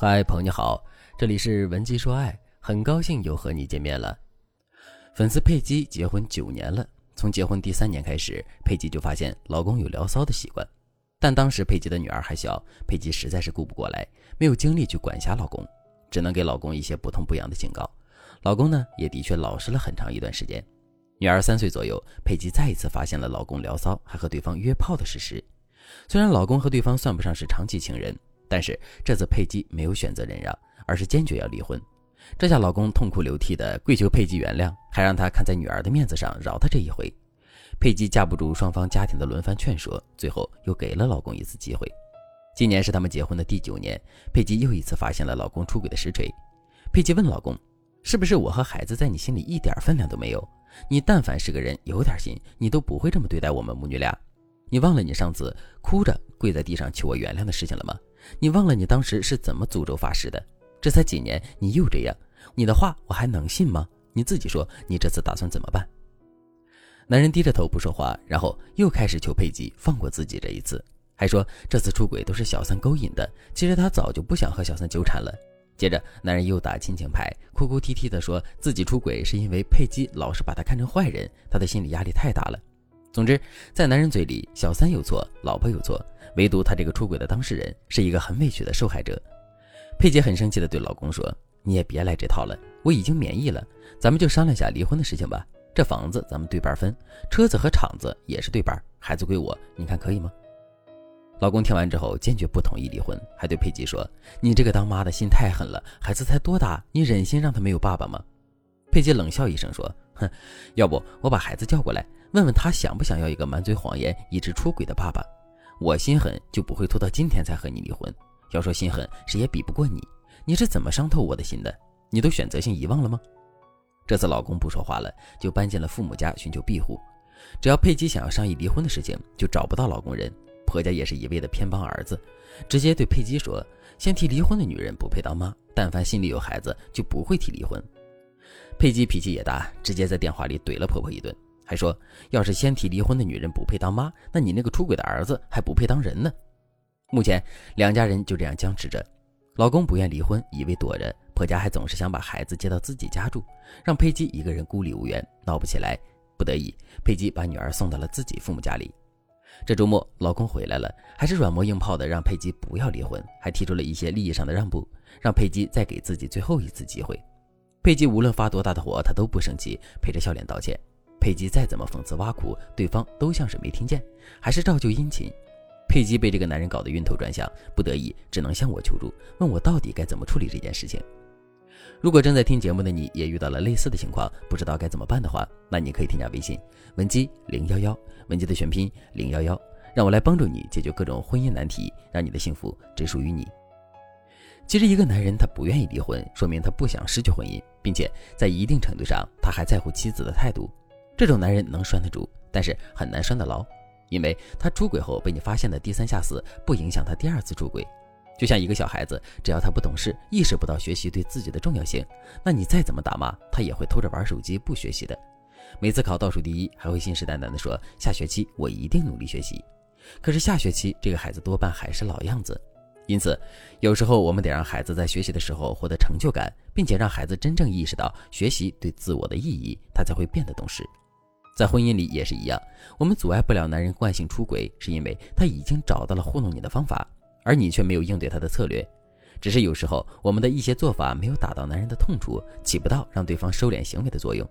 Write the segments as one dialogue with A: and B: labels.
A: 嗨，朋友你好，这里是文姬说爱，很高兴又和你见面了。粉丝佩姬结婚九年了，从结婚第三年开始，佩姬就发现老公有聊骚的习惯，但当时佩姬的女儿还小，佩姬实在是顾不过来，没有精力去管辖老公，只能给老公一些不痛不痒的警告。老公呢，也的确老实了很长一段时间。女儿三岁左右，佩姬再一次发现了老公聊骚，还和对方约炮的事实。虽然老公和对方算不上是长期情人。但是这次佩姬没有选择忍让，而是坚决要离婚。这下老公痛哭流涕的跪求佩姬原谅，还让她看在女儿的面子上饶他这一回。佩姬架不住双方家庭的轮番劝说，最后又给了老公一次机会。今年是他们结婚的第九年，佩姬又一次发现了老公出轨的实锤。佩姬问老公：“是不是我和孩子在你心里一点分量都没有？你但凡是个人有点心，你都不会这么对待我们母女俩。你忘了你上次哭着跪在地上求我原谅的事情了吗？”你忘了你当时是怎么诅咒发誓的？这才几年，你又这样，你的话我还能信吗？你自己说，你这次打算怎么办？男人低着头不说话，然后又开始求佩姬放过自己这一次，还说这次出轨都是小三勾引的，其实他早就不想和小三纠缠了。接着，男人又打亲情牌，哭哭啼啼的说自己出轨是因为佩姬老是把他看成坏人，他的心理压力太大了。总之，在男人嘴里，小三有错，老婆有错。唯独他这个出轨的当事人是一个很委屈的受害者。佩姐很生气地对老公说：“你也别来这套了，我已经免疫了，咱们就商量下离婚的事情吧。这房子咱们对半分，车子和厂子也是对半，孩子归我，你看可以吗？”老公听完之后坚决不同意离婚，还对佩姬说：“你这个当妈的心太狠了，孩子才多大，你忍心让他没有爸爸吗？”佩姬冷笑一声说：“哼，要不我把孩子叫过来，问问他想不想要一个满嘴谎言、一直出轨的爸爸。”我心狠就不会拖到今天才和你离婚。要说心狠，谁也比不过你。你是怎么伤透我的心的？你都选择性遗忘了吗？这次老公不说话了，就搬进了父母家寻求庇护。只要佩姬想要商议离婚的事情，就找不到老公人。婆家也是一味的偏帮儿子，直接对佩姬说：“先提离婚的女人不配当妈，但凡心里有孩子，就不会提离婚。”佩姬脾气也大，直接在电话里怼了婆婆一顿。还说，要是先提离婚的女人不配当妈，那你那个出轨的儿子还不配当人呢。目前两家人就这样僵持着，老公不愿离婚，以为躲着；婆家还总是想把孩子接到自己家住，让佩姬一个人孤立无援，闹不起来。不得已，佩姬把女儿送到了自己父母家里。这周末，老公回来了，还是软磨硬泡的让佩姬不要离婚，还提出了一些利益上的让步，让佩姬再给自己最后一次机会。佩姬无论发多大的火，她都不生气，陪着笑脸道歉。佩姬再怎么讽刺挖苦，对方都像是没听见，还是照旧殷勤。佩姬被这个男人搞得晕头转向，不得已只能向我求助，问我到底该怎么处理这件事情。如果正在听节目的你也遇到了类似的情况，不知道该怎么办的话，那你可以添加微信文姬零幺幺，文姬的全拼零幺幺，让我来帮助你解决各种婚姻难题，让你的幸福只属于你。其实，一个男人他不愿意离婚，说明他不想失去婚姻，并且在一定程度上他还在乎妻子的态度。这种男人能拴得住，但是很难拴得牢，因为他出轨后被你发现的低三下四，不影响他第二次出轨。就像一个小孩子，只要他不懂事，意识不到学习对自己的重要性，那你再怎么打骂，他也会偷着玩手机不学习的。每次考倒数第一，还会信誓旦旦地说下学期我一定努力学习。可是下学期这个孩子多半还是老样子。因此，有时候我们得让孩子在学习的时候获得成就感，并且让孩子真正意识到学习对自我的意义，他才会变得懂事。在婚姻里也是一样，我们阻碍不了男人惯性出轨，是因为他已经找到了糊弄你的方法，而你却没有应对他的策略。只是有时候我们的一些做法没有打到男人的痛处，起不到让对方收敛行为的作用。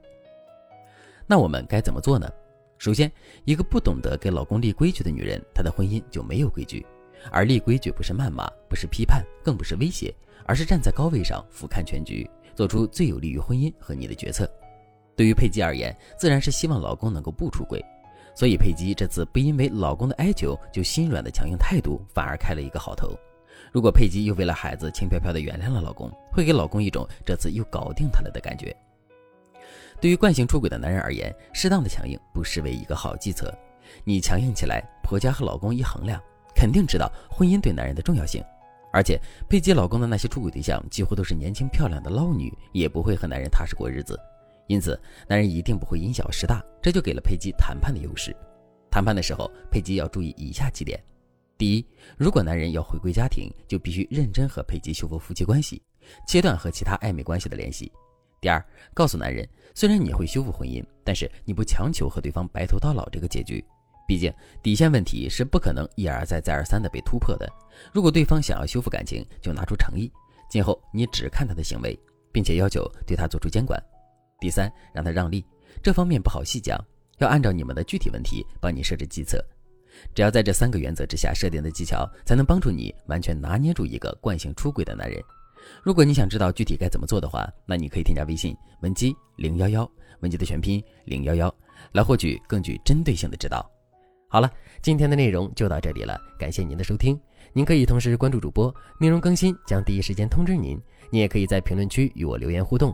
A: 那我们该怎么做呢？首先，一个不懂得给老公立规矩的女人，她的婚姻就没有规矩。而立规矩不是谩骂，不是批判，更不是威胁，而是站在高位上俯瞰全局，做出最有利于婚姻和你的决策。对于佩姬而言，自然是希望老公能够不出轨，所以佩姬这次不因为老公的哀求就心软的强硬态度，反而开了一个好头。如果佩姬又为了孩子轻飘飘的原谅了老公，会给老公一种这次又搞定他了的感觉。对于惯性出轨的男人而言，适当的强硬不失为一个好计策。你强硬起来，婆家和老公一衡量，肯定知道婚姻对男人的重要性。而且佩姬老公的那些出轨对象几乎都是年轻漂亮的捞女，也不会和男人踏实过日子。因此，男人一定不会因小失大，这就给了佩姬谈判的优势。谈判的时候，佩姬要注意以下几点：第一，如果男人要回归家庭，就必须认真和佩姬修复夫妻关系，切断和其他暧昧关系的联系。第二，告诉男人，虽然你会修复婚姻，但是你不强求和对方白头到老这个结局。毕竟底线问题是不可能一而再再而三的被突破的。如果对方想要修复感情，就拿出诚意，今后你只看他的行为，并且要求对他做出监管。第三，让他让利，这方面不好细讲，要按照你们的具体问题帮你设置计策。只要在这三个原则之下设定的技巧，才能帮助你完全拿捏住一个惯性出轨的男人。如果你想知道具体该怎么做的话，那你可以添加微信文姬零幺幺，文姬的全拼零幺幺，来获取更具针对性的指导。好了，今天的内容就到这里了，感谢您的收听。您可以同时关注主播，内容更新将第一时间通知您。您也可以在评论区与我留言互动，